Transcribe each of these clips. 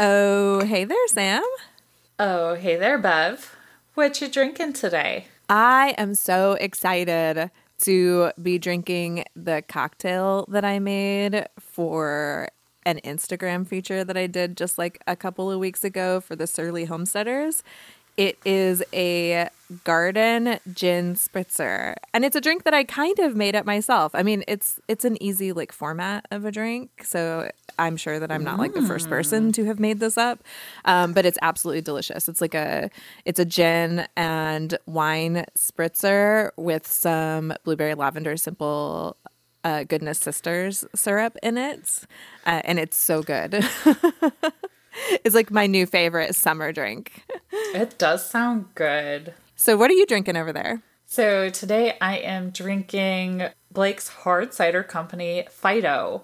Oh, hey there, Sam. Oh, hey there, Bev. What you drinking today? I am so excited to be drinking the cocktail that I made for an Instagram feature that I did just like a couple of weeks ago for the Surly Homesteaders. It is a garden gin spritzer, and it's a drink that I kind of made up myself. I mean, it's it's an easy like format of a drink, so I'm sure that I'm not like the first person to have made this up, um, but it's absolutely delicious. It's like a it's a gin and wine spritzer with some blueberry lavender simple uh, goodness sisters syrup in it, uh, and it's so good. it's like my new favorite summer drink. It does sound good. So, what are you drinking over there? So today I am drinking Blake's Hard Cider Company Fido,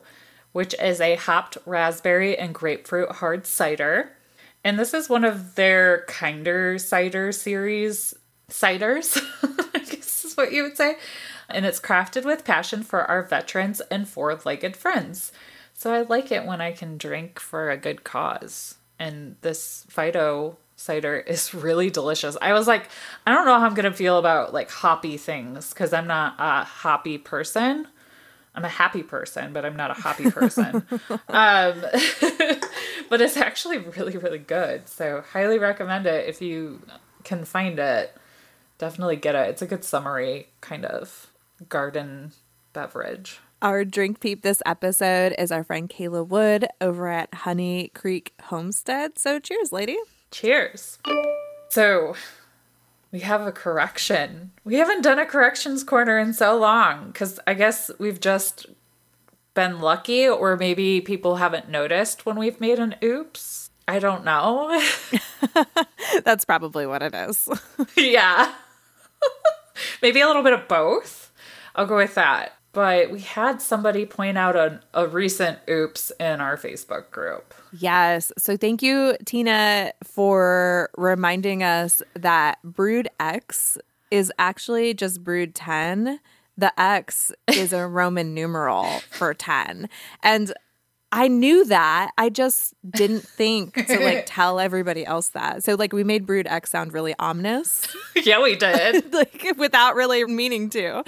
which is a hopped raspberry and grapefruit hard cider. And this is one of their kinder cider series ciders, I guess is what you would say. And it's crafted with passion for our veterans and four legged friends. So I like it when I can drink for a good cause. And this Fido cider is really delicious. I was like, I don't know how I'm going to feel about like hoppy things because I'm not a hoppy person. I'm a happy person, but I'm not a hoppy person. um, but it's actually really, really good. So, highly recommend it if you can find it. Definitely get it. It's a good summary kind of garden beverage. Our drink peep this episode is our friend Kayla Wood over at Honey Creek Homestead. So, cheers, lady. Cheers. So, we have a correction. We haven't done a corrections corner in so long because I guess we've just been lucky, or maybe people haven't noticed when we've made an oops. I don't know. That's probably what it is. yeah. maybe a little bit of both. I'll go with that. But we had somebody point out a, a recent oops in our Facebook group. Yes. So thank you, Tina, for reminding us that Brood X is actually just Brood 10. The X is a Roman numeral for 10. And I knew that. I just didn't think to like tell everybody else that. So like we made Brood X sound really ominous. yeah, we did. like without really meaning to.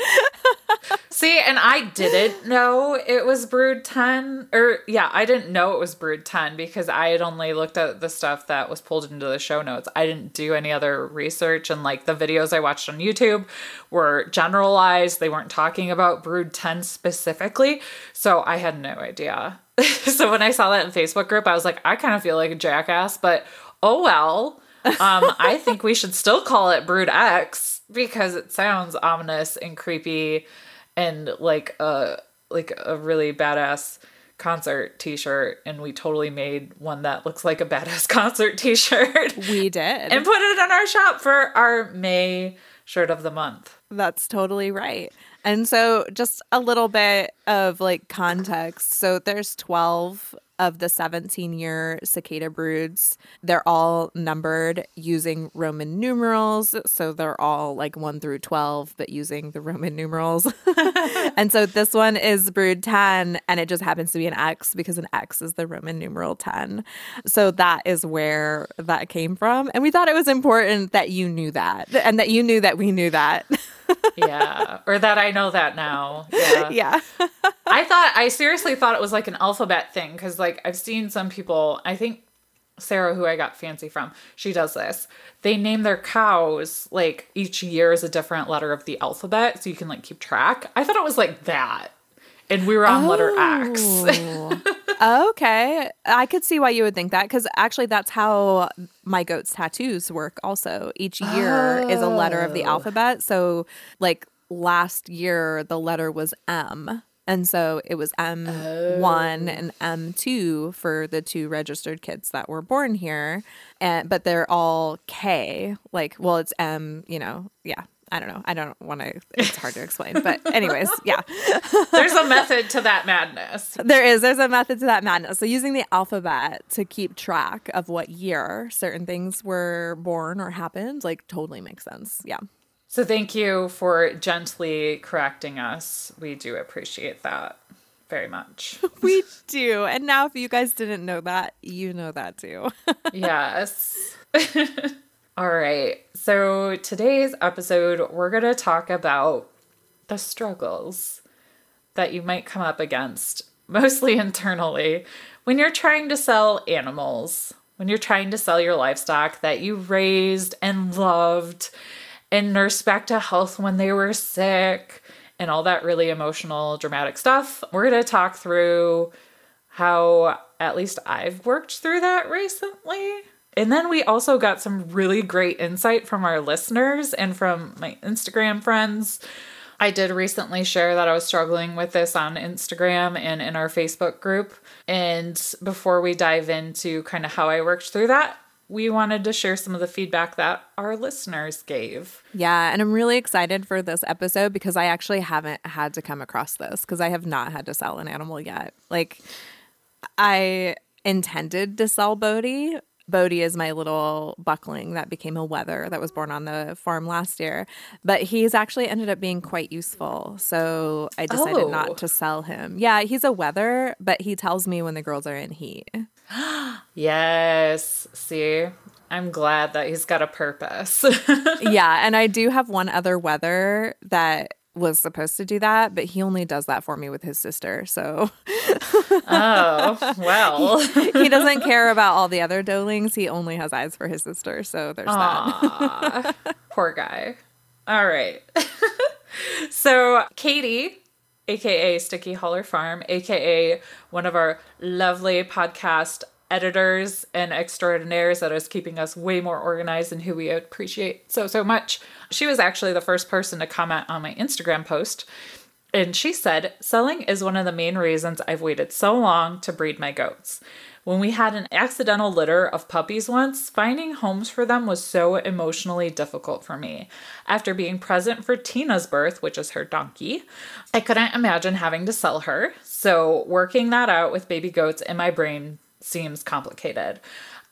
See, and I didn't know it was Brood 10. Or, yeah, I didn't know it was Brood 10 because I had only looked at the stuff that was pulled into the show notes. I didn't do any other research. And, like, the videos I watched on YouTube were generalized, they weren't talking about Brood 10 specifically. So I had no idea. so when I saw that in Facebook group, I was like, I kind of feel like a jackass, but oh well. um, I think we should still call it Brood X because it sounds ominous and creepy and like a like a really badass concert t-shirt and we totally made one that looks like a badass concert t-shirt. We did. and put it in our shop for our May shirt of the month. That's totally right. And so, just a little bit of like context. So, there's 12 of the 17 year cicada broods. They're all numbered using Roman numerals. So, they're all like 1 through 12, but using the Roman numerals. and so, this one is brood 10, and it just happens to be an X because an X is the Roman numeral 10. So, that is where that came from. And we thought it was important that you knew that and that you knew that we knew that. yeah. Or that I know that now. Yeah. yeah. I thought, I seriously thought it was like an alphabet thing because, like, I've seen some people, I think Sarah, who I got fancy from, she does this. They name their cows like each year is a different letter of the alphabet so you can like keep track. I thought it was like that. And we were on letter X. Oh. okay. I could see why you would think that because actually, that's how my goat's tattoos work, also. Each year is a letter of the Oh. alphabet. So, like last year, the letter was M. And so it was M1 and M2 for the two registered kids that were born here. And but they're all K. Like, well, it's M, you know, yeah. I don't know. I don't want to it's hard to explain. But anyways, yeah. There's a method to that madness. There is. There's a method to that madness. So using the alphabet to keep track of what year certain things were born or happened, like totally makes sense. Yeah. So thank you for gently correcting us. We do appreciate that very much. We do. And now if you guys didn't know that, you know that too. yes. All right. So today's episode, we're going to talk about the struggles that you might come up against, mostly internally, when you're trying to sell animals, when you're trying to sell your livestock that you raised and loved and nursed back to health when they were sick and all that really emotional, dramatic stuff. We're going to talk through how at least I've worked through that recently and then we also got some really great insight from our listeners and from my Instagram friends. I did recently share that I was struggling with this on Instagram and in our Facebook group. And before we dive into kind of how I worked through that, we wanted to share some of the feedback that our listeners gave. Yeah, and I'm really excited for this episode because I actually haven't had to come across this because I have not had to sell an animal yet. Like, I intended to sell Bodhi, Bodhi is my little buckling that became a wether that was born on the farm last year. But he's actually ended up being quite useful. So I decided oh. not to sell him. Yeah, he's a wether, but he tells me when the girls are in heat. yes. See, I'm glad that he's got a purpose. yeah. And I do have one other wether that was supposed to do that, but he only does that for me with his sister. So, oh well, he, he, doesn't care about all the other doelings. He only has eyes for his sister. So there's Aww, that. Poor guy. All right. so Katie, aka Sticky Holler Farm, aka one of our lovely podcast editors and extraordinaires that is keeping us way more organized and who we appreciate so, so much. She was actually the first person to comment on my Instagram post. And she said, Selling is one of the main reasons I've waited so long to breed my goats. When we had an accidental litter of puppies once, finding homes for them was so emotionally difficult for me. After being present for Tina's birth, which is her donkey, I couldn't imagine having to sell her. So, working that out with baby goats in my brain seems complicated.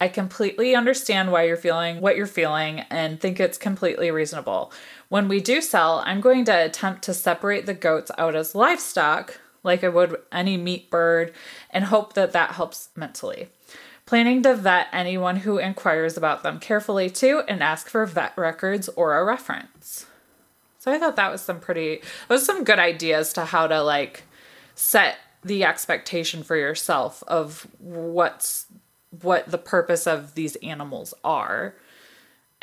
I completely understand why you're feeling what you're feeling and think it's completely reasonable. When we do sell, I'm going to attempt to separate the goats out as livestock, like I would any meat bird, and hope that that helps mentally. Planning to vet anyone who inquires about them carefully too and ask for vet records or a reference. So I thought that was some pretty, those some good ideas to how to like set the expectation for yourself of what's what the purpose of these animals are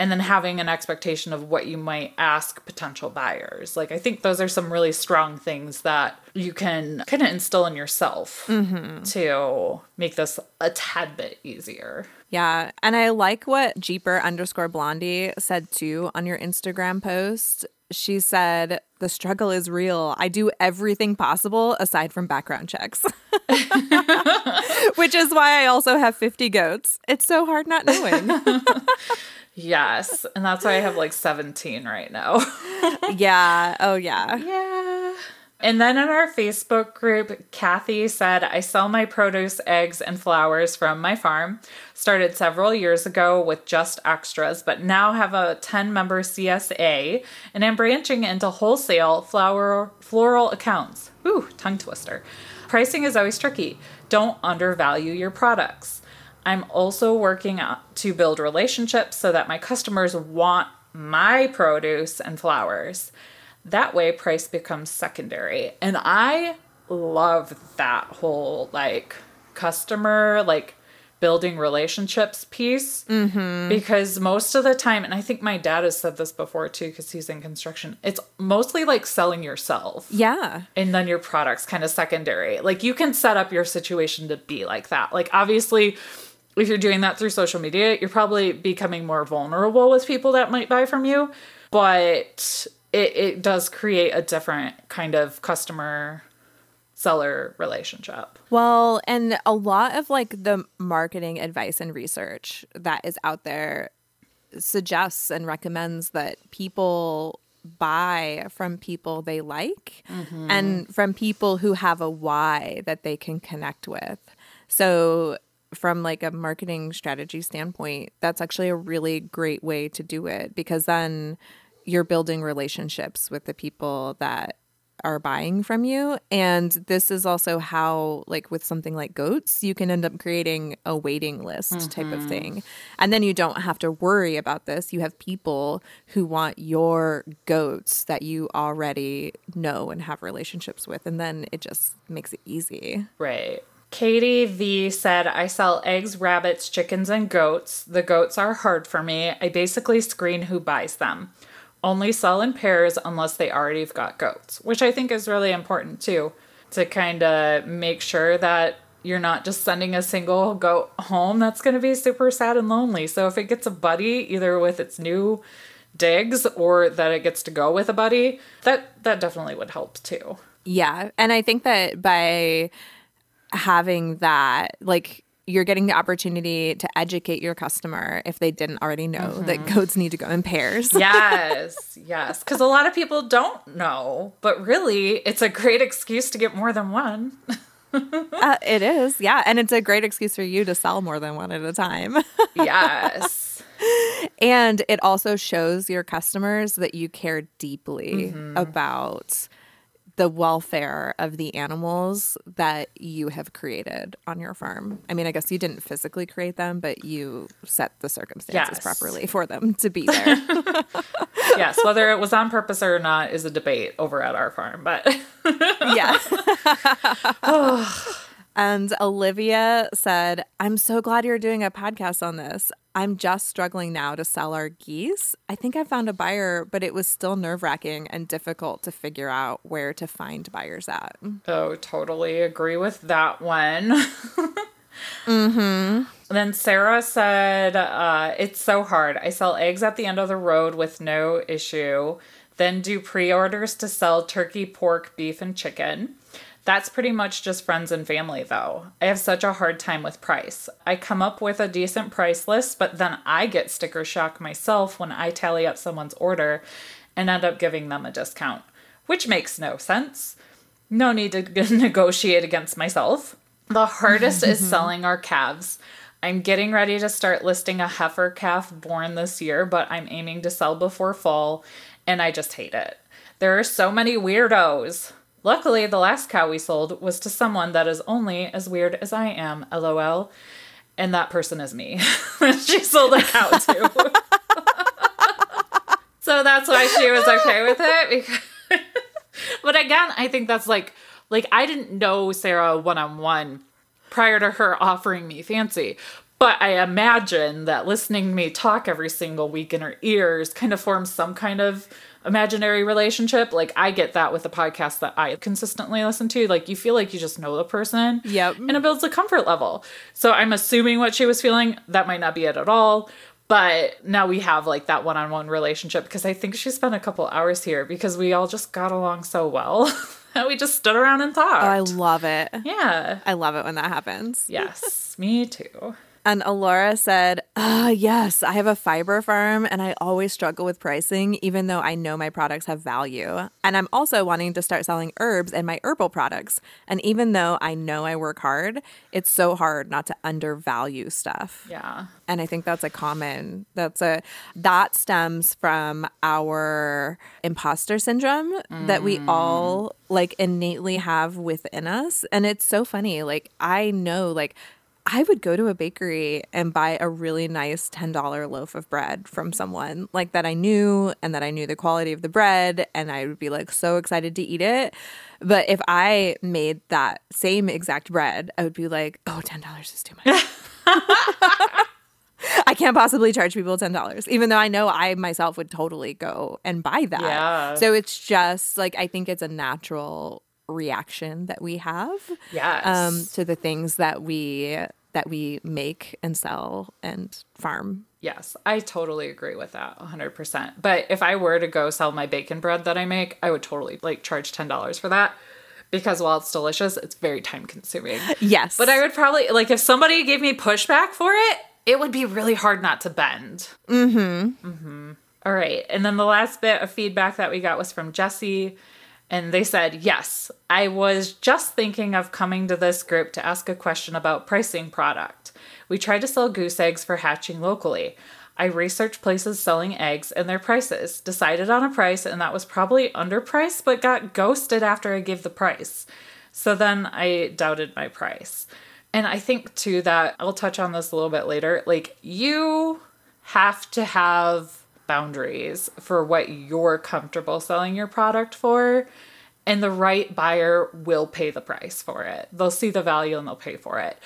and then having an expectation of what you might ask potential buyers. Like I think those are some really strong things that you can kind of instill in yourself mm-hmm. to make this a tad bit easier. Yeah. And I like what Jeeper underscore blondie said too on your Instagram post she said, The struggle is real. I do everything possible aside from background checks, which is why I also have 50 goats. It's so hard not knowing. yes. And that's why I have like 17 right now. yeah. Oh, yeah. Yeah. And then in our Facebook group, Kathy said, I sell my produce, eggs, and flowers from my farm. Started several years ago with just extras, but now have a 10 member CSA and I'm branching into wholesale flower floral accounts. Ooh, tongue twister. Pricing is always tricky. Don't undervalue your products. I'm also working to build relationships so that my customers want my produce and flowers. That way, price becomes secondary. And I love that whole like customer, like building relationships piece mm-hmm. because most of the time and i think my dad has said this before too because he's in construction it's mostly like selling yourself. Yeah. And then your products kind of secondary. Like you can set up your situation to be like that. Like obviously if you're doing that through social media you're probably becoming more vulnerable with people that might buy from you. But it, it does create a different kind of customer seller relationship. Well, and a lot of like the marketing advice and research that is out there suggests and recommends that people buy from people they like mm-hmm. and from people who have a why that they can connect with. So from like a marketing strategy standpoint, that's actually a really great way to do it because then you're building relationships with the people that are buying from you. And this is also how, like with something like goats, you can end up creating a waiting list type of mm-hmm. thing. And then you don't have to worry about this. You have people who want your goats that you already know and have relationships with. And then it just makes it easy. Right. Katie V said, I sell eggs, rabbits, chickens, and goats. The goats are hard for me. I basically screen who buys them. Only sell in pairs unless they already have got goats, which I think is really important too, to kind of make sure that you're not just sending a single goat home. That's going to be super sad and lonely. So if it gets a buddy, either with its new digs or that it gets to go with a buddy, that that definitely would help too. Yeah. And I think that by having that, like, you're getting the opportunity to educate your customer if they didn't already know that goats need to go in pairs. Yes, yes. Because a lot of people don't know, but really, it's a great excuse to get more than one. Uh, it is. Yeah. And it's a great excuse for you to sell more than one at a time. Yes. and it also shows your customers that you care deeply about the welfare of the animals that you have created on your farm. I mean, I guess you didn't physically create them, but you set the circumstances Yes. properly for them to be there. yes. Whether it was on purpose or not is a debate over at our farm, but yeah. and Olivia said, I'm so glad you're doing a podcast on this. I'm just struggling now to sell our geese. I think I found a buyer, but it was still nerve wracking and difficult to figure out where to find buyers at. oh, totally agree with that one. mm-hmm. Then Sarah said, uh, It's so hard. I sell eggs at the end of the road with no issue, then do pre orders to sell turkey, pork, beef, and chicken. That's pretty much just friends and family, though. I have such a hard time with price. I come up with a decent price list, but then I get sticker shock myself when I tally up someone's order and end up giving them a discount, which makes no sense. No need to negotiate against myself. The hardest is selling our calves. I'm getting ready to start listing a heifer calf born this year, but I'm aiming to sell before fall, and I just hate it. There are so many weirdos. Luckily, the last cow we sold was to someone that is only as weird as I am, lol. And that person is me. she sold a cow to. so that's why she was okay with it. Because... but again, I think that's like, like I didn't know Sarah one on one prior to her offering me fancy. But I imagine that listening me talk every single week in her ears kind of forms some kind of imaginary relationship. Like I get that with the podcast that I consistently listen to. Like you feel like you just know the person. Yep. And it builds a comfort level. So I'm assuming what she was feeling, that might not be it at all. But now we have like that one on one relationship because I think she spent a couple hours here because we all just got along so well. that we just stood around and talked. Oh, I love it. yeah. I love it when that happens. Yes, me too. And Alora said, Ah, yes, I have a fiber farm and I always struggle with pricing, even though I know my products have value. And I'm also wanting to start selling herbs and my herbal products. And even though I know I work hard, it's so hard not to undervalue stuff. Yeah. And I think that's a common, that's a, that stems from our imposter syndrome that we all like innately have within us. And it's so funny. Like, I know, like, I would go to a bakery and buy a really nice $10 loaf of bread from someone like that I knew and that I knew the quality of the bread and I would be like so excited to eat it. But if I made that same exact bread, I would be like, oh, $10 is too much. I can't possibly charge people $10, even though I know I myself would totally go and buy that. Yeah. So it's just like, I think it's a natural reaction that we have Yes. um, to the things that we that we make and sell and farm. Yes, I totally agree with that 100%. But if I were to go sell my bacon bread that I make, I would totally like charge $10 for that because while it's delicious, it's very time consuming. Yes. But I would probably like if somebody gave me pushback for it, it would be really hard not to bend. Mm-hmm. Mm-hmm. All right. And then the last bit of feedback that we got was from Jesse. And they said, Yes, I was just thinking of coming to this group to ask a question about pricing product. We try to sell goose eggs for hatching locally. I researched places selling eggs and their prices, decided on a price, and that was probably underpriced, but got ghosted after I gave the price. So then I doubted my price. And I think too that I'll touch on this a little bit later. Like, you have to have boundaries for what you're comfortable selling your product for. And the right buyer will pay the price for it. They'll see the value and they'll pay for it.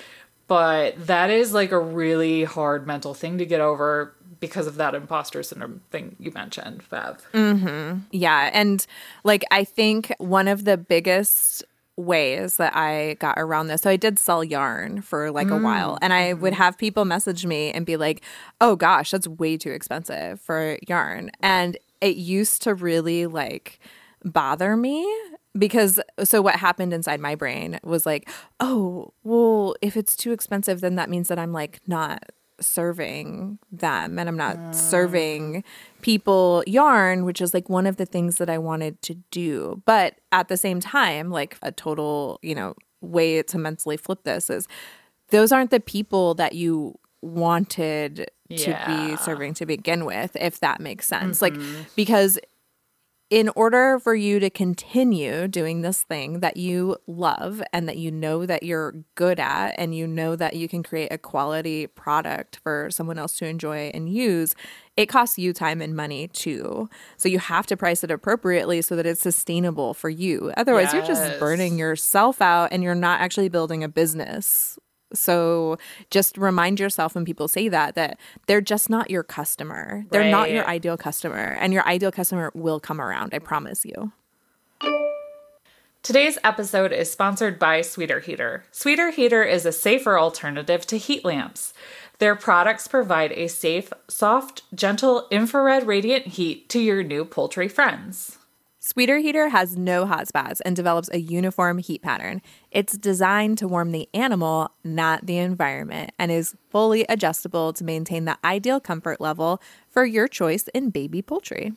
But that is like a really hard mental thing to get over because of that imposter syndrome thing you mentioned, Bev. Mm-hmm. Yeah. And like, I think one of the biggest ways that I got around this. So I did sell yarn for like a while mm, and I would mm-hmm. have people message me and be like, "Oh gosh, that's way too expensive for yarn." And it used to really like bother me because so what happened inside my brain was like, "Oh, well, if it's too expensive then that means that I'm like not serving them and I'm not ah. serving people yarn, which is like one of the things that I wanted to do. But at the same time, like a total, you know, way to mentally flip this is those aren't the people that you wanted to be serving to begin with, if that makes sense. Like, because in order for you to continue doing this thing that you love and that you know that you're good at and you know that you can create a quality product for someone else to enjoy and use it costs you time and money too. So you have to price it appropriately so that it's sustainable for you. Otherwise you're just burning yourself out and you're not actually building a business so just remind yourself when people say that that they're just not your customer. They're not your ideal customer and your ideal customer will come around, I promise you. Today's episode is sponsored by Sweeter Heater. Sweeter Heater is a safer alternative to heat lamps. Their products provide a safe, soft, gentle infrared radiant heat to your new poultry friends. Sweeter Heater has no hot spots and develops a uniform heat pattern. It's designed to warm the animal, not the environment, and is fully adjustable to maintain the ideal comfort level for your choice in baby poultry.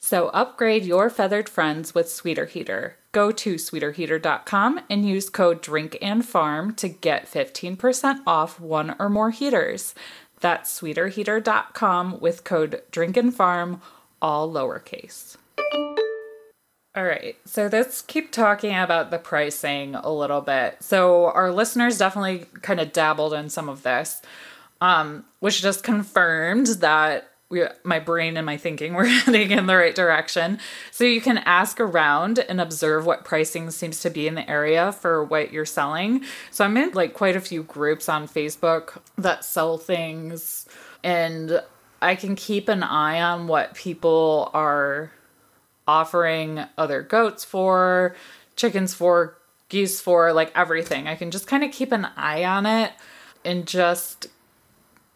So upgrade your feathered friends with Sweeter Heater. Go to sweeterheater.com and use code DRINKANDFARM to get 15% off one or more heaters. That's sweeterheater.com with code DRINKANDFARM, all lowercase. All right, so let's keep talking about the pricing a little bit. So, our listeners definitely kind of dabbled in some of this, um, which just confirmed that we, my brain and my thinking were heading in the right direction. So, you can ask around and observe what pricing seems to be in the area for what you're selling. So, I'm in like quite a few groups on Facebook that sell things, and I can keep an eye on what people are offering other goats for, chickens for, geese for, like everything. I can just kind of keep an eye on it and just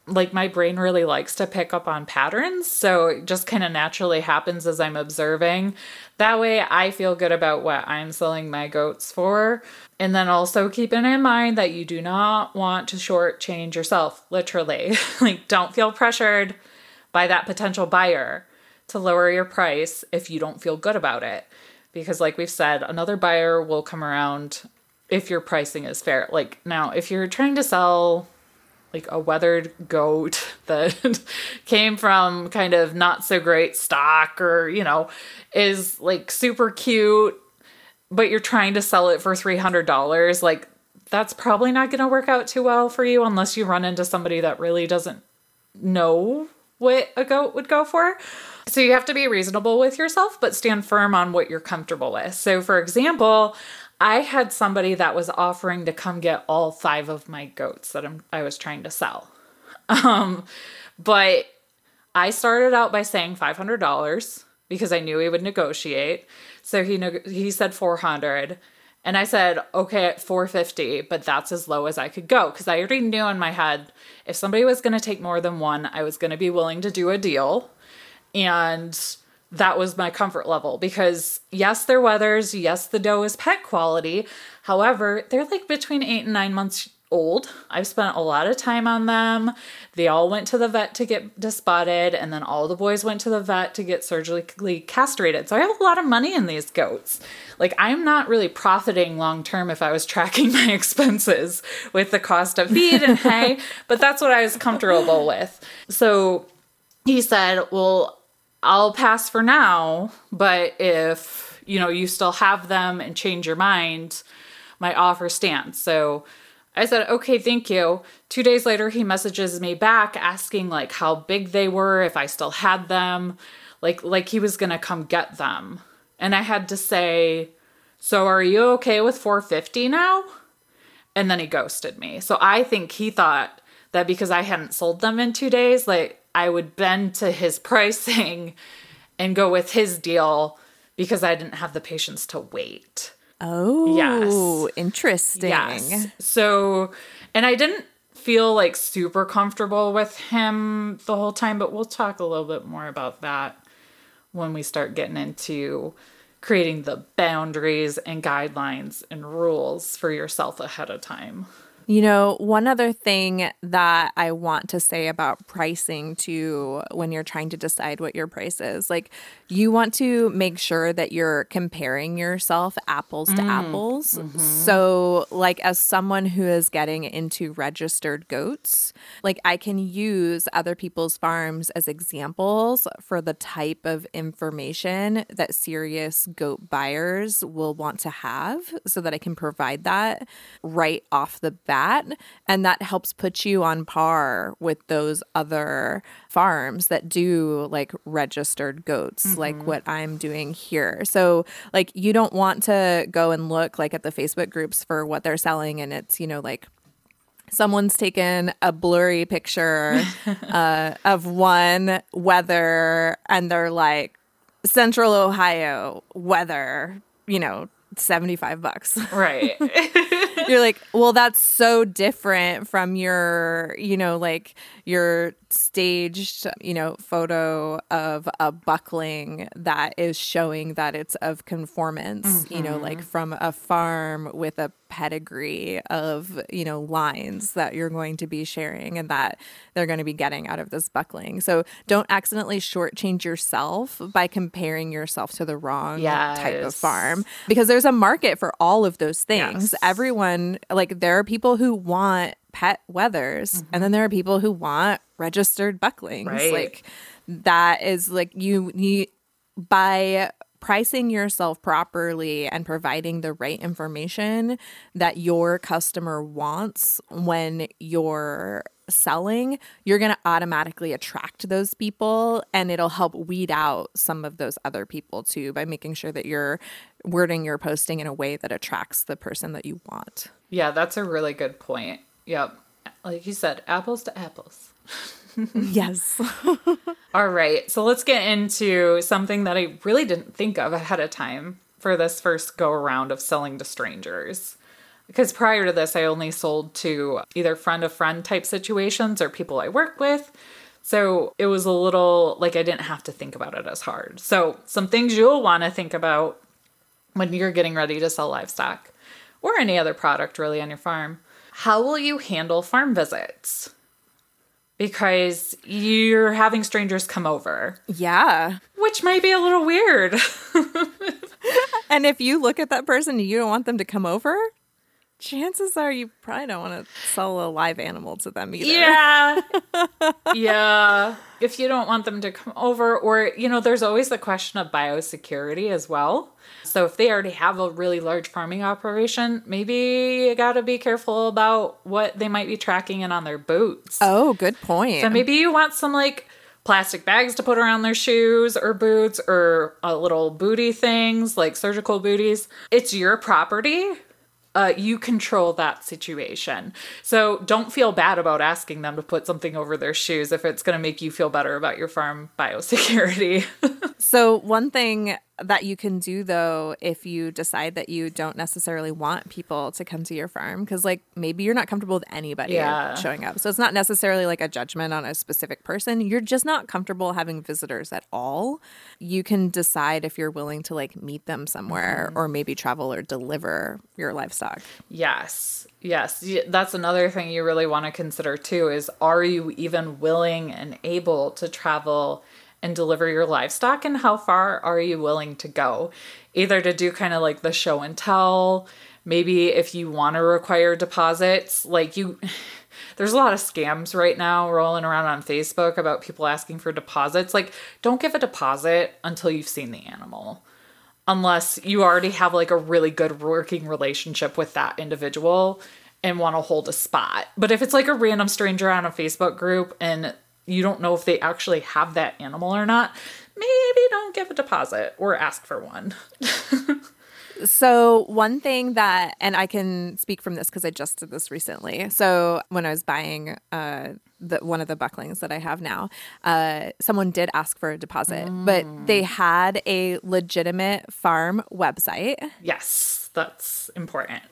like my brain really likes to pick up on patterns. So it just kind of naturally happens as I'm observing. That way I feel good about what I'm selling my goats for. And then also keeping in mind that you do not want to shortchange yourself, literally. like, don't feel pressured by that potential buyer to lower your price if you don't feel good about it. Because, like we've said, another buyer will come around if your pricing is fair. Like, now, if you're trying to sell like a weathered goat that came from kind of not so great stock or, you know, is like super cute, but you're trying to sell it for $300, like, that's probably not going to work out too well for you unless you run into somebody that really doesn't know what a goat would go for. So you have to be reasonable with yourself, but stand firm on what you're comfortable with. So, for example, I had somebody that was offering to come get all five of my goats that I'm, I was trying to sell. Um, but I started out by saying $500 because I knew he would negotiate. So he he said 400 and I said, "Okay, at 450, but that's as low as I could go because I already knew in my head if somebody was going to take more than one, I was going to be willing to do a deal." And that was my comfort level because yes, they're wethers, yes, the doe is pet quality. However, they're like between eight and nine months old. I've spent a lot of time on them. They all went to the vet to get disbudded, and then all the boys went to the vet to get surgically castrated. So I have a lot of money in these goats. Like, I'm not really profiting long term if I was tracking my expenses with the cost of feed and hay, but that's what I was comfortable with. So he said, Well, I'll pass for now, but if you know you still have them and change your mind, my offer stands. So I said, okay, thank you. Two days later, he messages me back asking like how big they were, if I still had them, like like he was gonna come get them. And I had to say, so are you okay with 450 now? And then he ghosted me. So I think he thought that because I hadn't sold them in two days, like I would bend to his pricing and go with his deal because I didn't have the patience to wait. Oh, Yes. interesting. Yes. So, and I didn't feel like super comfortable with him the whole time, but we'll talk a little bit more about that when we start getting into creating the boundaries and guidelines and rules for yourself ahead of time. You know, one other thing that I want to say about pricing too, when you're trying to decide what your price is, like you want to make sure that you're comparing yourself apples to mm, apples. Mm-hmm. So, like, as someone who is getting into registered goats, like I can use other people's farms as examples for the type of information that serious goat buyers will want to have so that I can provide that right off the bat. And that helps put you on par with those other farms that do like registered goats, like what I'm doing here. So, like, you don't want to go and look like at the Facebook groups for what they're selling, and it's, you know, like, someone's taken a blurry picture uh, of one wether and they're like central ohio weather you know 75 bucks Right. you're like well that's so different from your you know like your staged you know photo of a buckling that is showing that it's of conformance you know like mm-hmm. from a farm with a pedigree of you know lines that you're going to be sharing and that they're going to be getting out of this buckling. So don't accidentally shortchange yourself by comparing yourself to the wrong type of farm because there's a market for all of those things. Yes. everyone like there are people who want pet wethers and then mm-hmm. there are people who want registered bucklings Right. like that is like you need by pricing yourself properly and providing the right information that your customer wants when you're selling, you're going to automatically attract those people and it'll help weed out some of those other people too by making sure that you're wording your posting in a way that attracts the person that you want. yeah, that's a really good point. Yep. Like you said, apples to apples. yes. All right, so let's get into something that I really didn't think of ahead of time for this first go around of selling to strangers. Because prior to this, I only sold to either friend of friend type situations or people I work with. So it was a little like I didn't have to think about it as hard. So, some things you'll want to think about when you're getting ready to sell livestock or any other product really on your farm. How will you handle farm visits? Because you're having strangers come over, yeah. which might be a little weird. And if you look at that person and you don't want them to come over, chances are you probably don't want to sell a live animal to them either. Yeah. yeah. If you don't want them to come over, or, you know, there's always the question of biosecurity as well. So if they already have a really large farming operation, maybe you got to be careful about what they might be tracking in on their boots. Oh, good point. So maybe you want some like plastic bags to put around their shoes or boots or uh, little booty things like surgical booties. It's your property. Uh, you control that situation. So don't feel bad about asking them to put something over their shoes if it's going to make you feel better about your farm biosecurity. So, one thing that you can do though, if you decide that you don't necessarily want people to come to your farm, because like maybe you're not comfortable with anybody Yeah. showing up. So, it's not necessarily like a judgment on a specific person. You're just not comfortable having visitors at all. You can decide if you're willing to like meet them somewhere mm-hmm. or maybe travel or deliver your livestock. Yes. Yes. That's another thing you really want to consider too is are you even willing and able to travel and deliver your livestock and how far are you willing to go? Either to do kind of like the show and tell, maybe if you want to require deposits, like you there's a lot of scams right now rolling around on Facebook about people asking for deposits. Like don't give a deposit until you've seen the animal unless you already have like a really good working relationship with that individual and want to hold a spot. But if it's like a random stranger on a Facebook group and you don't know if they actually have that animal or not, maybe don't give a deposit or ask for one. So one thing that, and I can speak from this because I just did this recently. So when I was buying uh, the one of the bucklings that I have now, uh, someone did ask for a deposit, but they had a legitimate farm website, Yes, that's important.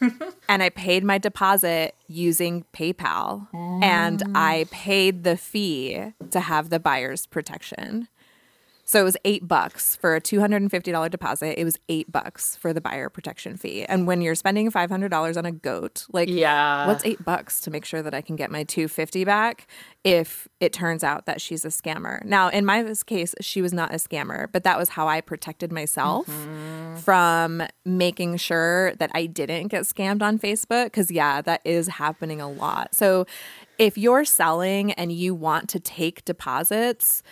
and I paid my deposit using PayPal, and I mm. paid the fee to have the buyer's protection. So it was eight bucks for a two hundred and fifty dollar deposit. It was eight bucks for the buyer protection fee. And when you're spending five hundred dollars on a goat, like Yeah. what's eight bucks to make sure that I can get my two fifty back if it turns out that she's a scammer? Now, in my case, she was not a scammer, but that was how I protected myself mm-hmm. from making sure that I didn't get scammed on Facebook. Because yeah, that is happening a lot. So if you're selling and you want to take deposits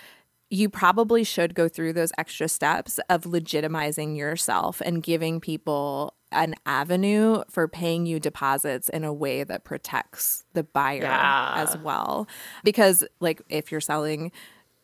you probably should go through those extra steps of legitimizing yourself and giving people an avenue for paying you deposits in a way that protects the buyer Yeah. as well. Because, like, if you're selling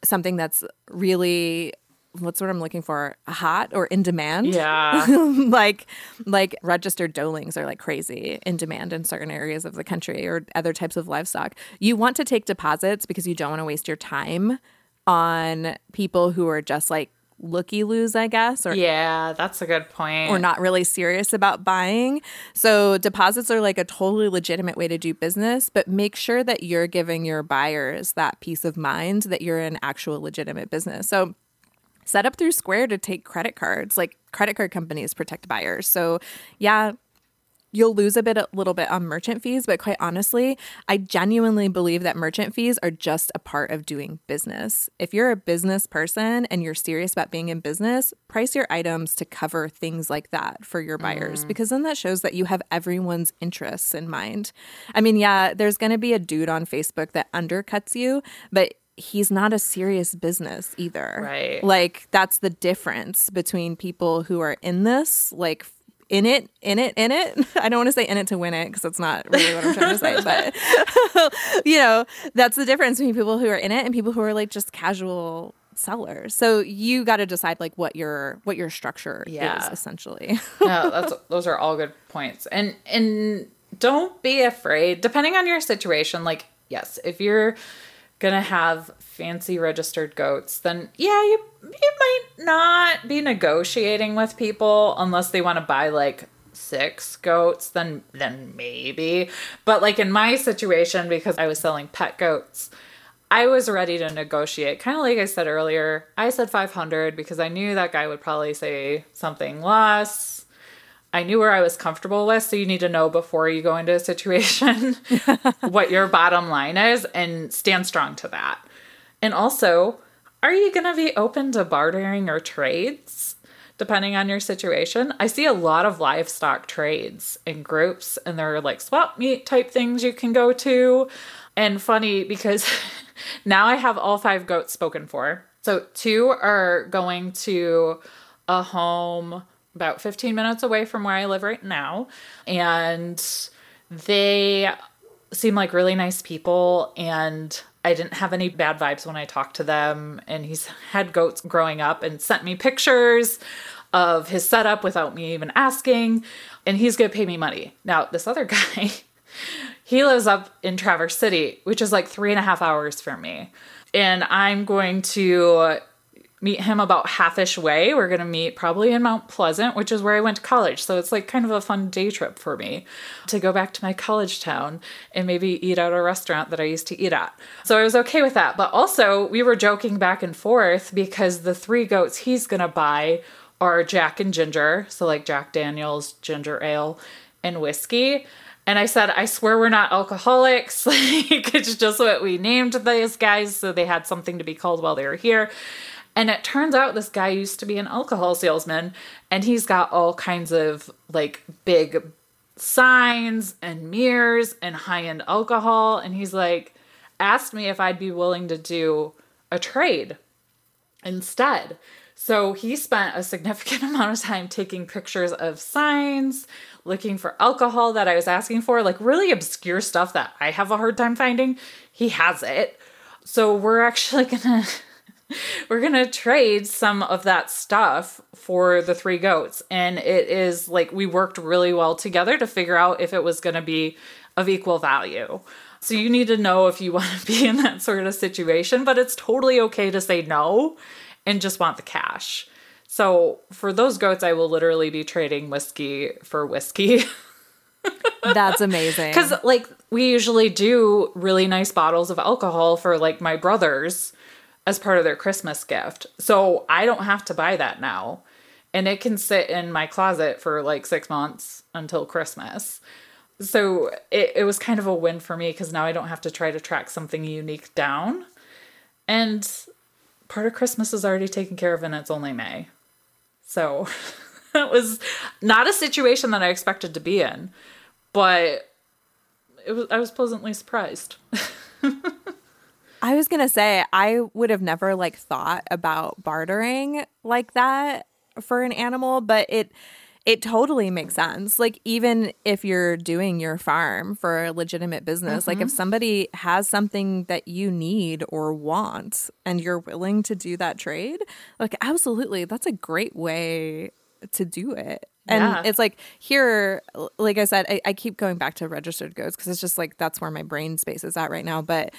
something that's really what's what I'm looking for hot or in demand yeah. like like registered doelings are like crazy in demand in certain areas of the country or other types of livestock. You want to take deposits because you don't want to waste your time on people who are just like looky loos, I guess, or Yeah, that's a good point. or not really serious about buying. So deposits are like a totally legitimate way to do business, but make sure that you're giving your buyers that peace of mind that you're an actual legitimate business. So set up through Square to take credit cards. Like credit card companies protect buyers. So yeah, you'll lose a bit a little bit on merchant fees, but quite honestly, I genuinely believe that merchant fees are just a part of doing business. If you're a business person and you're serious about being in business, price your items to cover things like that for your buyers mm. because then that shows that you have everyone's interests in mind. I mean, yeah, there's going to be a dude on Facebook that undercuts you, but he's not a serious business either. Right. Like that's the difference between people who are in this, like in it, in it, in it. I don't want to say in it to win it because that's not really what I'm trying to say, but you know, that's the difference between people who are in it and people who are like just casual sellers. So you got to decide like what your what your structure Yeah. is essentially. no, that's those are all good points. And and don't be afraid. Depending on your situation, like yes, if you're gonna have fancy registered goats, then yeah, you you might not be negotiating with people unless they want to buy like six goats then then maybe but like in my situation because i was selling pet goats I was ready to negotiate. Kind of like I said earlier, I said 500 because I knew that guy would probably say something less. I knew where I was comfortable with, so you need to know before you go into a situation what your bottom line is and stand strong to that. And also, are you going to be open to bartering or trades? Depending on your situation, I see a lot of livestock trades in groups, and there are like swap meet type things you can go to. And funny because now I have all five goats spoken for. So two are going to a home about 15 minutes away from where I live right now. And they seem like really nice people. And I didn't have any bad vibes when I talked to them. And he's had goats growing up and sent me pictures of his setup without me even asking. And he's going to pay me money. Now, this other guy. He lives up in Traverse City, which is like three and a half hours from me. And I'm going to meet him about halfish way. We're going to meet probably in Mount Pleasant, which is where I went to college. So it's like kind of a fun day trip for me to go back to my college town and maybe eat at a restaurant that I used to eat at. So I was okay with that. But also, we were joking back and forth because the three goats he's going to buy are Jack and Ginger. So like Jack Daniels, ginger ale, and whiskey. And I said, I swear we're not alcoholics. like, it's just what we named these guys. So they had something to be called while they were here. And it turns out this guy used to be an alcohol salesman and he's got all kinds of like big signs and mirrors and high end alcohol. And he's like, asked me if I'd be willing to do a trade instead. So he spent a significant amount of time taking pictures of signs, looking for alcohol that I was asking for, like really obscure stuff that I have a hard time finding. He has it. So we're actually gonna we're gonna trade some of that stuff for the three goats. And it is like we worked really well together to figure out if it was gonna be of equal value. So you need to know if you want to be in that sort of situation, but it's totally okay to say no and just want the cash. So for those goats, I will literally be trading whiskey for whiskey. That's amazing. Because, like, we usually do really nice bottles of alcohol for, like, my brothers as part of their Christmas gift. So I don't have to buy that now. And it can sit in my closet for like six months until Christmas. So it, it was kind of a win for me because now I don't have to try to track something unique down. And part of Christmas is already taken care of and it's only May. So that was not a situation that I expected to be in, but it was I was pleasantly surprised. I was gonna say I would have never like thought about bartering like that for an animal, but it it totally makes sense. Like even if you're doing your farm for a legitimate business, mm-hmm. like if somebody has something that you need or want and you're willing to do that trade, like absolutely, that's a great way to do it. And yeah. it's like here, like I said, I, I keep going back to registered goats because it's just like that's where my brain space is at right now. But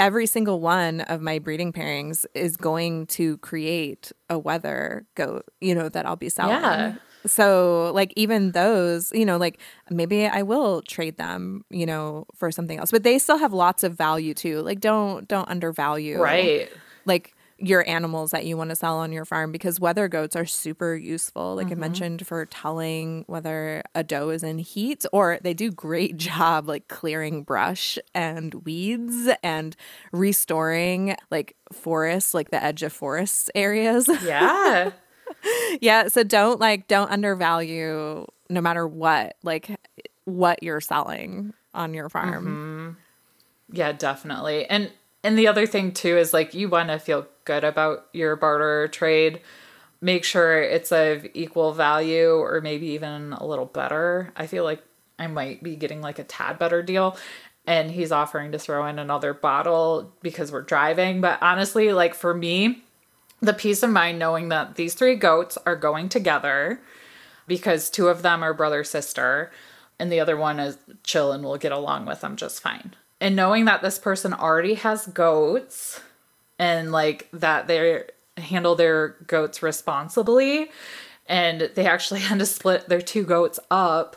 every single one of my breeding pairings is going to create a wether goat, you know, that I'll be selling. Yeah. So, like, even those, you know, like maybe I will trade them, you know, for something else, but they still have lots of value too. Like, don't, don't undervalue. Right. Like, your animals that you want to sell on your farm because wether goats are super useful like mm-hmm. i mentioned for telling whether a doe is in heat or they do great job like clearing brush and weeds and restoring like forests like the edge of forests areas yeah yeah so don't like don't undervalue no matter what like what you're selling on your farm mm-hmm. yeah definitely and and the other thing too is like you want to feel good about your barter trade. Make sure it's of equal value or maybe even a little better. I feel like I might be getting like a tad better deal. And he's offering to throw in another bottle because we're driving. But honestly, like for me, the peace of mind knowing that these three goats are going together because two of them are brother sister and the other one is chill and will get along with them just fine and knowing that this person already has goats and like that they handle their goats responsibly and they actually had to split their two goats up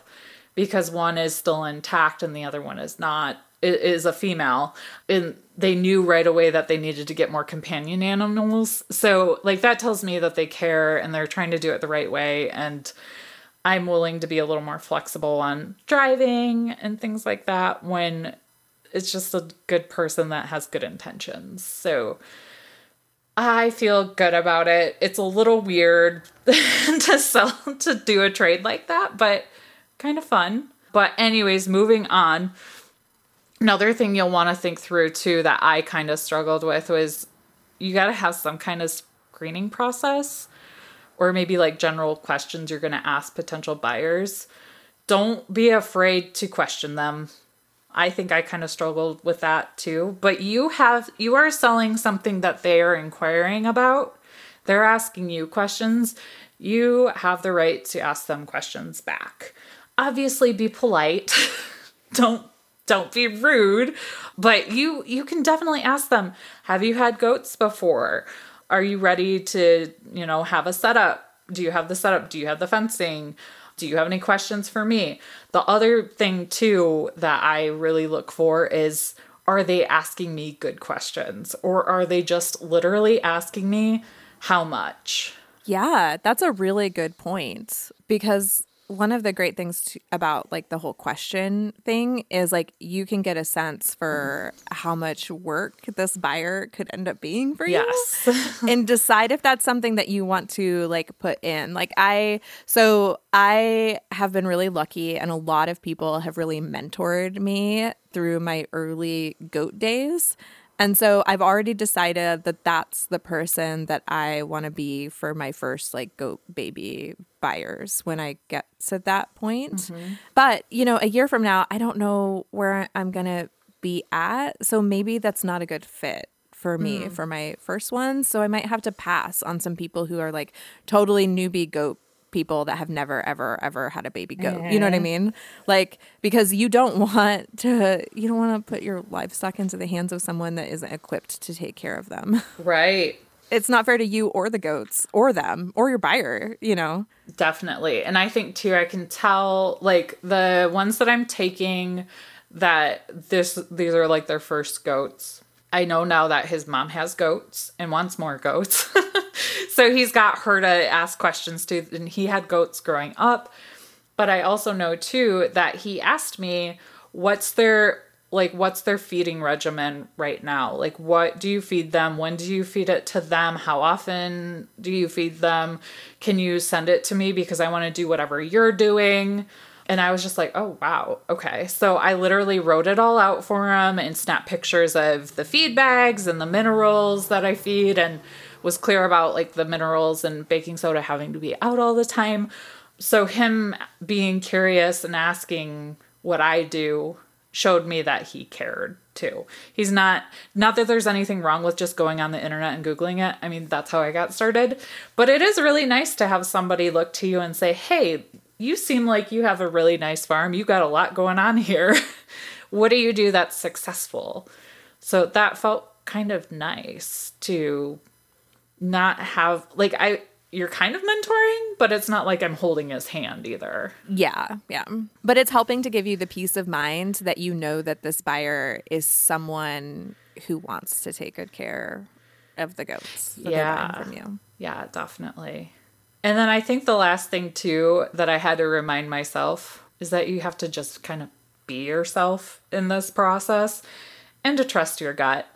because one is still intact and the other one is not it is a female and they knew right away that they needed to get more companion animals. So like that tells me that they care and they're trying to do it the right way and i'm willing to be a little more flexible on driving and things like that when it's just a good person that has good intentions. So I feel good about it. It's a little weird to sell to do a trade like that, but kind of fun. But anyways, moving on. Another thing you'll want to think through too that I kind of struggled with was you got to have some kind of screening process or maybe like general questions you're going to ask potential buyers. Don't be afraid to question them I think I kind of struggled with that too. But you have you are selling something that they are inquiring about. They're asking you questions. You have the right to ask them questions back. Obviously be polite. don't don't be rude, but you you can definitely ask them, "Have you had goats before?" Are you ready to, you know, have a setup? Do you have the setup? Do you have the fencing? Do you have any questions for me? The other thing, too, that I really look for is are they asking me good questions or are they just literally asking me how much? Yeah, that's a really good point because one of the great things to, about like the whole question thing is like you can get a sense for how much work this buyer could end up being for Yes. you and decide if that's something that you want to like put in like i so i have been really lucky and a lot of people have really mentored me through my early goat days and so I've already decided that that's the person that I want to be for my first like goat baby buyers when I get to that point. Mm-hmm. But, you know, a year from now, I don't know where I'm going to be at. So maybe that's not a good fit for me mm. for my first one. So I might have to pass on some people who are like totally newbie goat people that have never ever ever had a baby goat. You know what I mm-hmm. mean? Like because you don't want to you don't want to put your livestock into the hands of someone that isn't equipped to take care of them. Right. It's not fair to you or the goats or them or your buyer, you know. Definitely. And I think too I can tell like the ones that I'm taking that this these are like their first goats. I know now that his mom has goats and wants more goats. so he's got her to ask questions to and he had goats growing up. But I also know too that he asked me what's their like what's their feeding regimen right now? Like what do you feed them? When do you feed it to them? How often do you feed them? Can you send it to me because I want to do whatever you're doing? And I was just like, oh, wow. Okay. So I literally wrote it all out for him and snapped pictures of the feed bags and the minerals that I feed and was clear about like the minerals and baking soda having to be out all the time. So him being curious and asking what I do showed me that he cared too. He's not not that there's anything wrong with just going on the internet and googling it. I mean, that's how I got started. But it is really nice to have somebody look to you and say, "Hey, you seem like you have a really nice farm. You got a lot going on here. what do you do that's successful?" So that felt kind of nice to not have like I you're kind of mentoring, but it's not like I'm holding his hand either. Yeah, yeah. But it's helping to give you the peace of mind that you know that this buyer is someone who wants to take good care of the goats that Yeah. from you. Yeah, definitely. And then I think the last thing too that I had to remind myself is that you have to just kind of be yourself in this process and to trust your gut.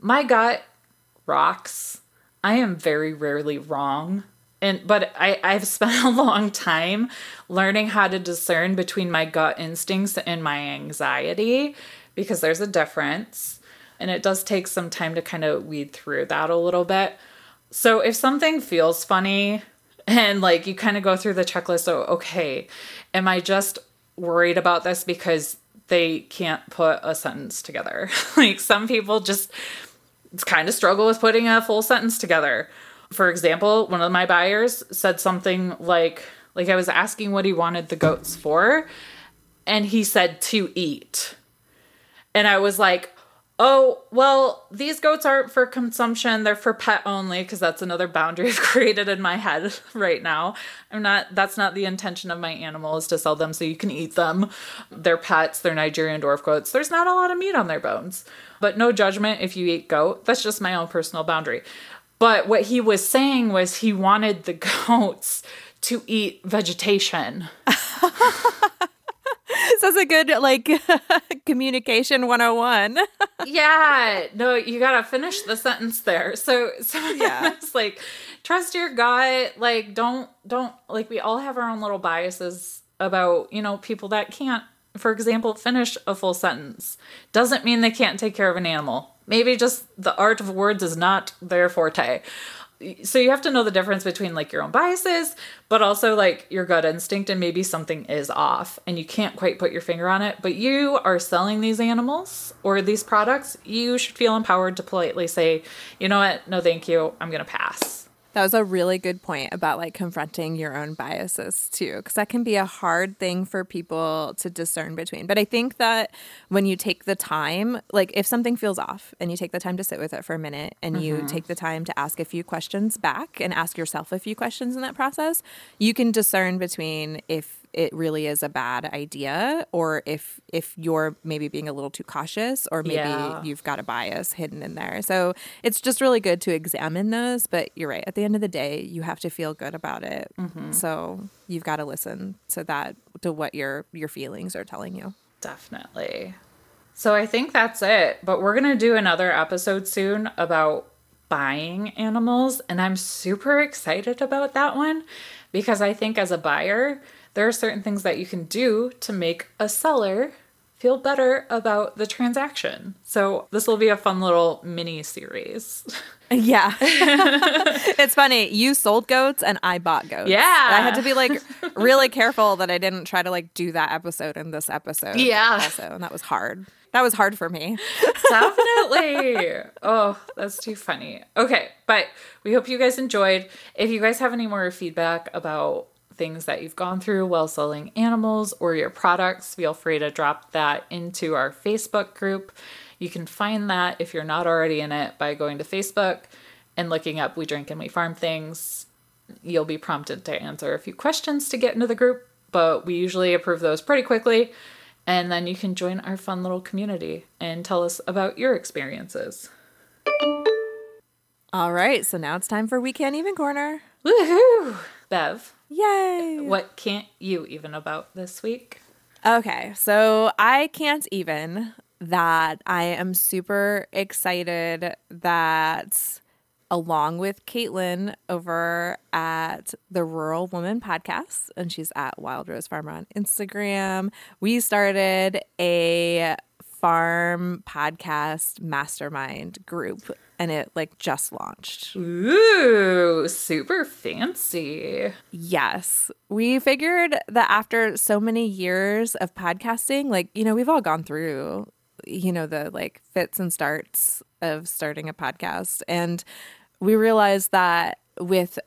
My gut rocks. I am very rarely wrong. And but I, I've spent a long time learning how to discern between my gut instincts and my anxiety because there's a difference. And it does take some time to kind of weed through that a little bit. So if something feels funny and like you kind of go through the checklist, so okay, am I just worried about this because they can't put a sentence together? like some people just kind of struggle with putting a full sentence together. For example, one of my buyers said something like like I was asking what he wanted the goats for and he said to eat. And I was like, "Oh, well, these goats aren't for consumption. They're for pet only because that's another boundary I've created in my head right now. I'm not that's not the intention of my animal is to sell them so you can eat them. They're pets, they're Nigerian dwarf goats. There's not a lot of meat on their bones. But no judgment if you eat goat. That's just my own personal boundary. But what he was saying was he wanted the goats to eat vegetation. So that's a good like communication 101. yeah, no, you gotta finish the sentence there. So, so yeah, it's like trust your gut. Like, don't, don't like we all have our own little biases about you know people that can't, for example, finish a full sentence. Doesn't mean they can't take care of an animal. Maybe just the art of words is not their forte. So you have to know the difference between like your own biases, but also like your gut instinct, and maybe something is off and you can't quite put your finger on it. But you are selling these animals or these products. You should feel empowered to politely say, you know what, no, thank you, I'm gonna pass. That was a really good point about like confronting your own biases too, because that can be a hard thing for people to discern between. But I think that when you take the time, like if something feels off and you take the time to sit with it for a minute and you mm-hmm. take the time to ask a few questions back and ask yourself a few questions in that process, you can discern between if it really is a bad idea or if if you're maybe being a little too cautious or maybe Yeah. you've got a bias hidden in there. So it's just really good to examine those. But you're right. At the end of the day, you have to feel good about it. Mm-hmm. So you've got to listen to that to what your your feelings are telling you. Definitely. So I think that's it. But we're going to do another episode soon about buying animals. And I'm super excited about that one because I think as a buyer, there are certain things that you can do to make a seller feel better about the transaction. So this will be a fun little mini series. Yeah. it's funny. You sold goats and I bought goats. Yeah. I had to be like really careful that I didn't try to like do that episode in this episode. Yeah. Also, and that was hard. That was hard for me. Definitely. oh, that's too funny. Okay, but we hope you guys enjoyed. If you guys have any more feedback about things that you've gone through while selling animals or your products, feel free to drop that into our Facebook group. You can find that if you're not already in it by going to Facebook and looking up We Drink and We Farm Things. You'll be prompted to answer a few questions to get into the group, but we usually approve those pretty quickly. And then you can join our fun little community and tell us about your experiences. All right. So now it's time for We Can't Even Corner. Woohoo! Bev, Yay. what can't you even about this week? Okay, so I can't even that I am super excited that along with Caitlin over at the Rural Woman Podcast, and she's at Wild Rose Farmer on Instagram, we started a farm podcast mastermind group and it like just launched. Ooh, super fancy. Yes. We figured that after so many years of podcasting, like, you know, we've all gone through, you know, the like fits and starts of starting a podcast. And we realized that with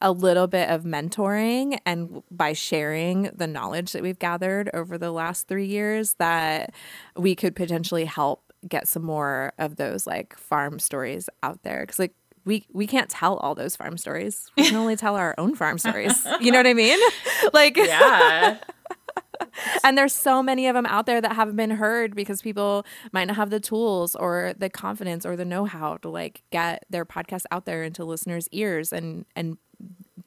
a little bit of mentoring and by sharing the knowledge that we've gathered over the last three years, that we could potentially help get some more of those like farm stories out there. Cause like, we, we can't tell all those farm stories. We can only tell our own farm stories. You know what I mean? Like, Yeah. and there's so many of them out there that haven't been heard because people might not have the tools or the confidence or the know-how to like get their podcast out there into listeners' ears and and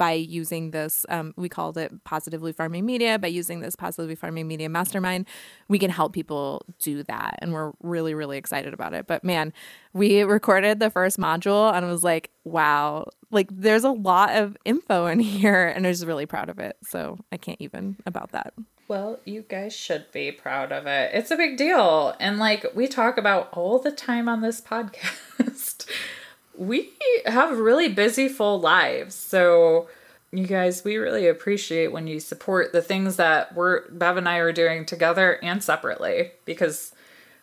by using this um, we called it positively farming media. By using this positively farming media mastermind we can help people do that and we're really really excited about it. But man we recorded the first module and it was like wow. Like there's a lot of info in here and i was really proud of it. So i can't even about that. Well, you guys should be proud of it. It's a big deal. And like we talk about all the time on this podcast, we have really busy, full lives. So, you guys, we really appreciate when you support the things that we're, Bev and I are doing together and separately because,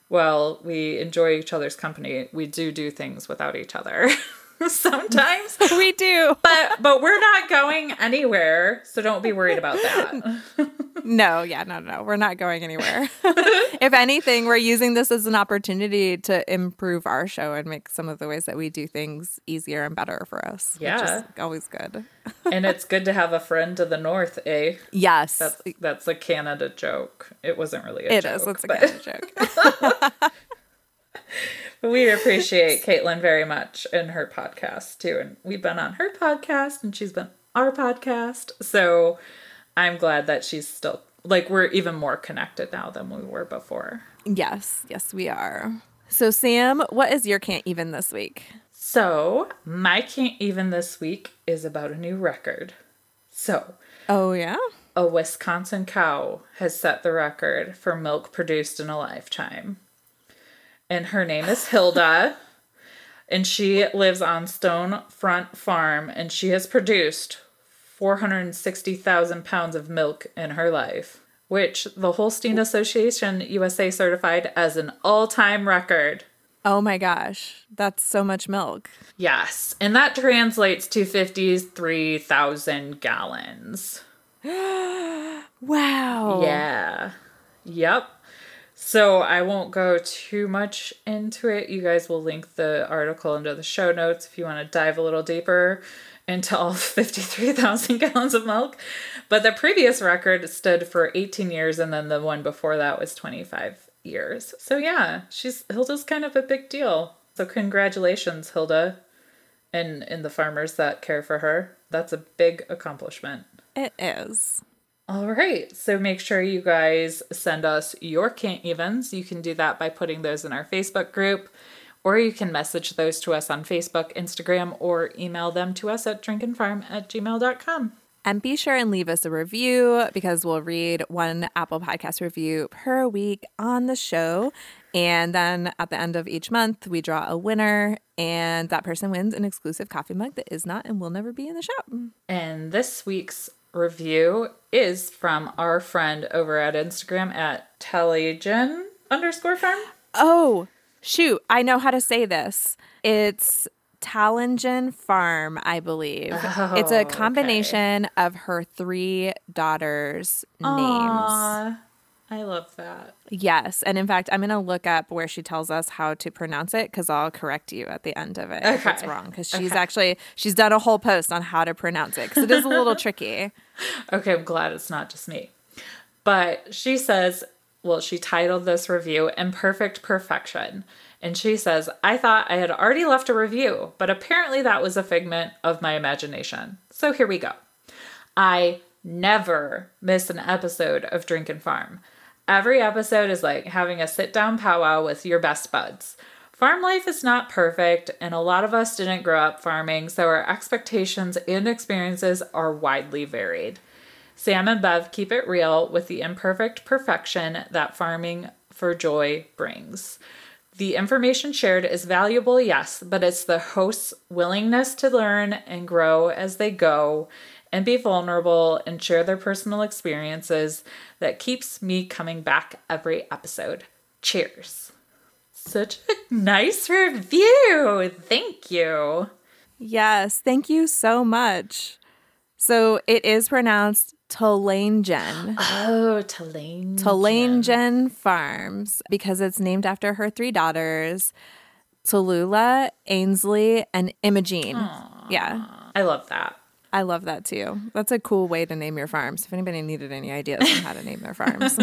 well, we enjoy each other's company. We do do things without each other sometimes. we do But but we're not going anywhere, so don't be worried about that. No, yeah, no, no, we're not going anywhere. if anything, we're using this as an opportunity to improve our show and make some of the ways that we do things easier and better for us. which Yeah. is always good. and it's good to have a friend to the north, eh? Yes, That's that's a Canada joke. It wasn't really a it joke. is. It's a but good joke. We appreciate Caitlin very much and her podcast too. And we've been on her podcast and she's been our podcast. So I'm glad that she's still like we're even more connected now than we were before. yes, yes, we are. So, Sam, what is your can't even this week? So my can't even this week is about a new record. So Oh, yeah? a Wisconsin cow has set the record for milk produced in a lifetime. And her name is Hilda. and she lives on Stone Front Farm. And she has produced 460,000 pounds of milk in her life, which the Holstein Association USA certified as an all time record. Oh my gosh, that's so much milk. Yes, and that translates to 53,000 gallons. Wow. Yeah. Yep. So I won't go too much into it. You guys will link the article into the show notes if you want to dive a little deeper into all 53,000 gallons of milk. But the previous record stood for 18 years, and then the one before that was 25 years. So yeah, she's Hilda's kind of a big deal. So congratulations, Hilda, and and the farmers that care for her. That's a big accomplishment. It is. All right. So make sure you guys send us your can't evens. You can do that by putting those in our Facebook group, or you can message those to us on Facebook, Instagram, or email them to us at drinkandfarm at gmail.com. And be sure and leave us a review because we'll read one Apple Podcast review per week on the show. And then at the end of each month, we draw a winner, and that person wins an exclusive coffee mug that is not and will never be in the shop. And this week's review is from our friend over at Instagram at Telegen underscore farm. Oh, shoot. I know how to say this. It's Talingen Farm, I believe. it's a oh, combination of her three daughters' names. I love that. Yes. And in fact, I'm going to look up where she tells us how to pronounce it because I'll correct you at the end of it if it's wrong. Because she's actually, she's done a whole post on how to pronounce it because it is a little tricky. Okay, I'm glad it's not just me. But she says, well, she titled this review Imperfect Perfection. And she says, I thought I had already left a review, but apparently that was a figment of my imagination. So here we go. I never miss an episode of Drink and Farm. Every episode is like having a sit down powwow with your best buds. Farm life is not perfect, and a lot of us didn't grow up farming, so our expectations and experiences are widely varied. Sam and Bev keep it real with the imperfect perfection that farming for joy brings. The information shared is valuable, yes, but it's the host's willingness to learn and grow as they go and be vulnerable and share their personal experiences that keeps me coming back every episode. Cheers. Such a nice review. Thank you. Yes. Thank you so much. So it is pronounced Talangen. Oh, Tulane. Talangen Farms because it's named after her three daughters, Tallulah, Ainsley, and Imogene. Yeah. I love that. I love that too. That's a cool way to name your farms. If anybody needed any ideas on how to name their farms.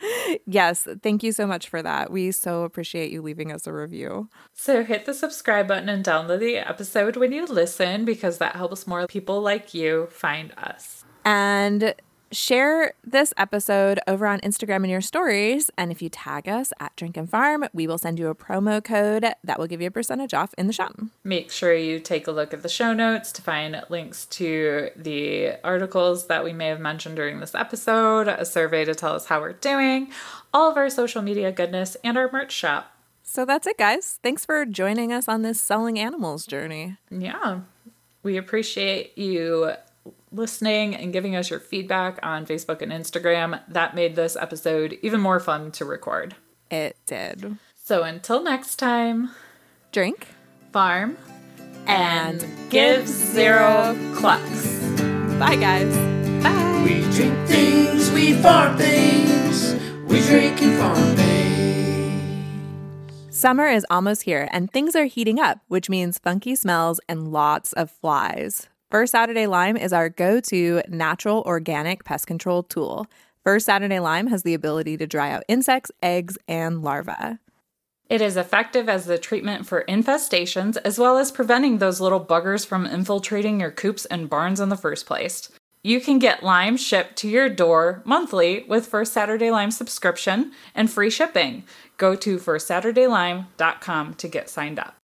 yes, thank you so much for that. We so appreciate you leaving us a review. So hit the subscribe button and download the episode when you listen because that helps more people like you find us. And share this episode over on Instagram in your stories. And if you tag us at Drink and Farm, we will send you a promo code that will give you a percentage off in the shop. Make sure you take a look at the show notes to find links to the articles that we may have mentioned during this episode, a survey to tell us how we're doing, all of our social media goodness, and our merch shop. So that's it, guys. Thanks for joining us on this selling animals journey. Yeah, we appreciate you listening and giving us your feedback on Facebook and Instagram. That made this episode even more fun to record. It did. So until next time, Drink farm and give zero clucks. Bye, guys. Bye. We drink things, we farm things, we drink and farm things. Summer is almost here and things are heating up, which means funky smells and lots of flies. First Saturday Lime is our go to natural organic pest control tool. First Saturday Lime has the ability to dry out insects, eggs, and larvae. It is effective as the treatment for infestations as well as preventing those little buggers from infiltrating your coops and barns in the first place. You can get Lime shipped to your door monthly with First Saturday Lime subscription and free shipping. Go to firstsaturdaylime.com to get signed up.